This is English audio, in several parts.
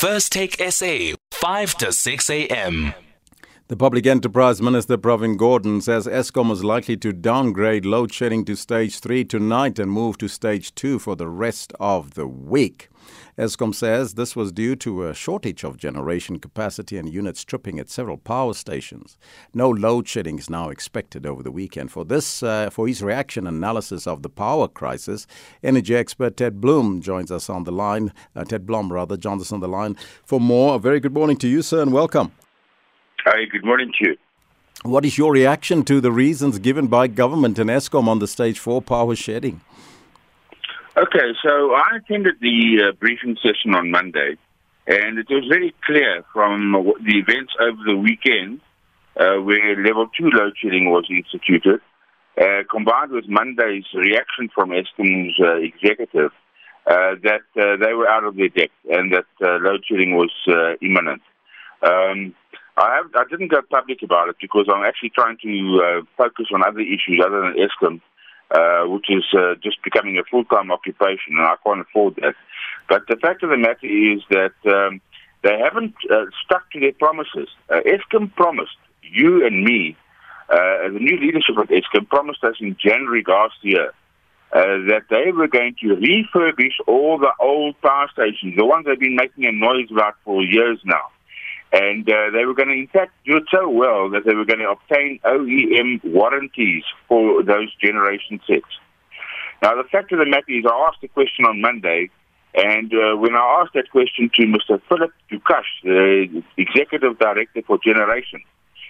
First Take SA, 5 to 6 a.m. The Public Enterprise Minister Pravin Gordhan says Eskom is likely to downgrade load shedding to stage 3 tonight and move to stage 2 for the rest of the week. Eskom says this was due to a shortage of generation capacity and units tripping at several power stations. No load shedding is now expected over the weekend. For this, uh, for his reaction analysis of the power crisis, energy expert Ted Bloom joins us on the line. Uh, Ted Blom, rather, joins us on the line for more. A very good morning to you, sir, and welcome. Hi, good morning to you. What is your reaction to the reasons given by government and Eskom on the stage four power shedding? Okay, so I attended the uh, briefing session on Monday, and it was very clear from the events over the weekend uh, where level two load shedding was instituted, uh, combined with Monday's reaction from Eskom's uh, executive, uh, that uh, they were out of their depth and that load shedding was imminent. Um, I, have, I didn't go public about it because I'm actually trying to uh, focus on other issues other than Eskom, uh, which is uh, just becoming a full-time occupation, and I can't afford that. But the fact of the matter is that um, they haven't uh, stuck to their promises. Uh, Eskom promised you and me, uh, the new leadership of Eskom promised us in January last year uh, that they were going to refurbish all the old power stations, the ones they've been making a noise about for years now. And uh, they were going to, in fact, do it so well that they were going to obtain OEM warranties for those generation sets. Now, the fact of the matter is, I asked a question on Monday, and uh, when I asked that question to Mr. Philip Dukashe, the Executive Director for Generation,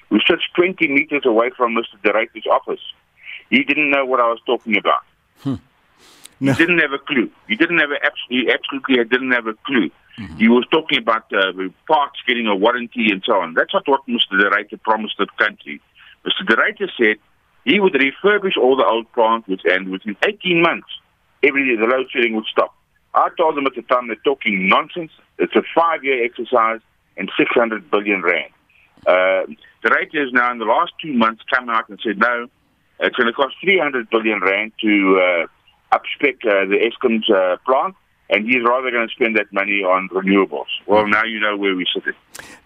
who sits 20 meters away from Mr. De Ruyter's office, he didn't know what I was talking about. Hmm. No. He didn't have a clue. He didn't have a, he absolutely didn't have a clue. Mm-hmm. He was talking about uh, parts getting a warranty and so on. That's not what Mr. De Ruyter promised the country. Mr. De Ruyter said he would refurbish all the old plants and within 18 months, every day the load shedding would stop. I told them at the time they're talking nonsense. It's a five-year exercise and 600 billion rand. Uh, De Ruyter is now in the last two months come out and said, no, it's going to cost 300 billion rand to uh, upspec uh, the Eskom's uh, plant and he's rather going to spend that money on renewables. Well, now you know where we're sitting.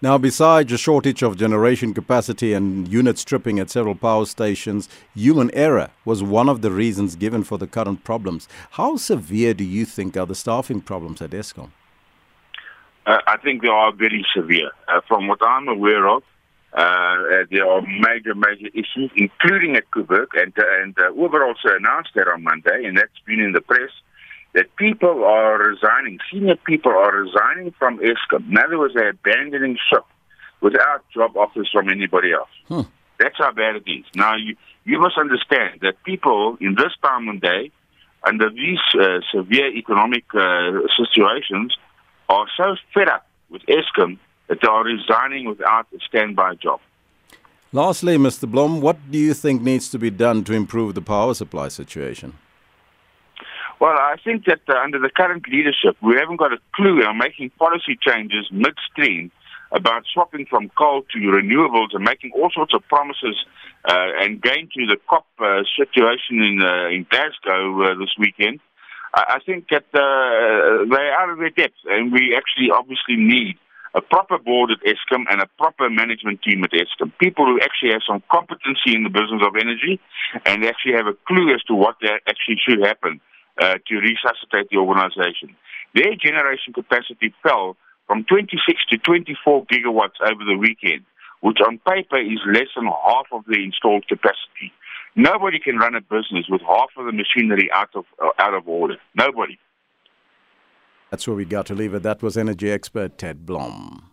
Now, besides a shortage of generation capacity and unit stripping at several power stations, human error was one of the reasons given for the current problems. How severe do you think are the staffing problems at Eskom? Uh, I think they are very severe. Uh, from what I'm aware of, uh, uh there are major, major issues, including at Koeberg, and, and uh, Uber also announced that on Monday, and that's been in the press that people are resigning, senior people are resigning from Eskom. In other words, they're abandoning ship without job offers from anybody else. Hmm. That's how bad it is. Now, you, you must understand that people in this time and day, under these uh, severe economic uh, situations, are so fed up with Eskom that they are resigning without a standby job. Lastly, Mr. Blom, what do you think needs to be done to improve the power supply situation? Well, I think that uh, under the current leadership, we haven't got a clue. We're making policy changes midstream about swapping from coal to renewables and making all sorts of promises uh, and going to the COP uh, situation in uh, in Glasgow uh, this weekend. I, I think that uh, they're out of their depth, and we actually obviously need a proper board at Eskom and a proper management team at Eskom. People who actually have some competency in the business of energy and actually have a clue as to what actually should happen uh, to resuscitate the organization. Their generation capacity fell from 26 to 24 gigawatts over the weekend, which on paper is less than half of the installed capacity. Nobody can run a business with half of the machinery out of uh, out of order. Nobody. That's where we got to leave it. That was energy expert Ted Blom.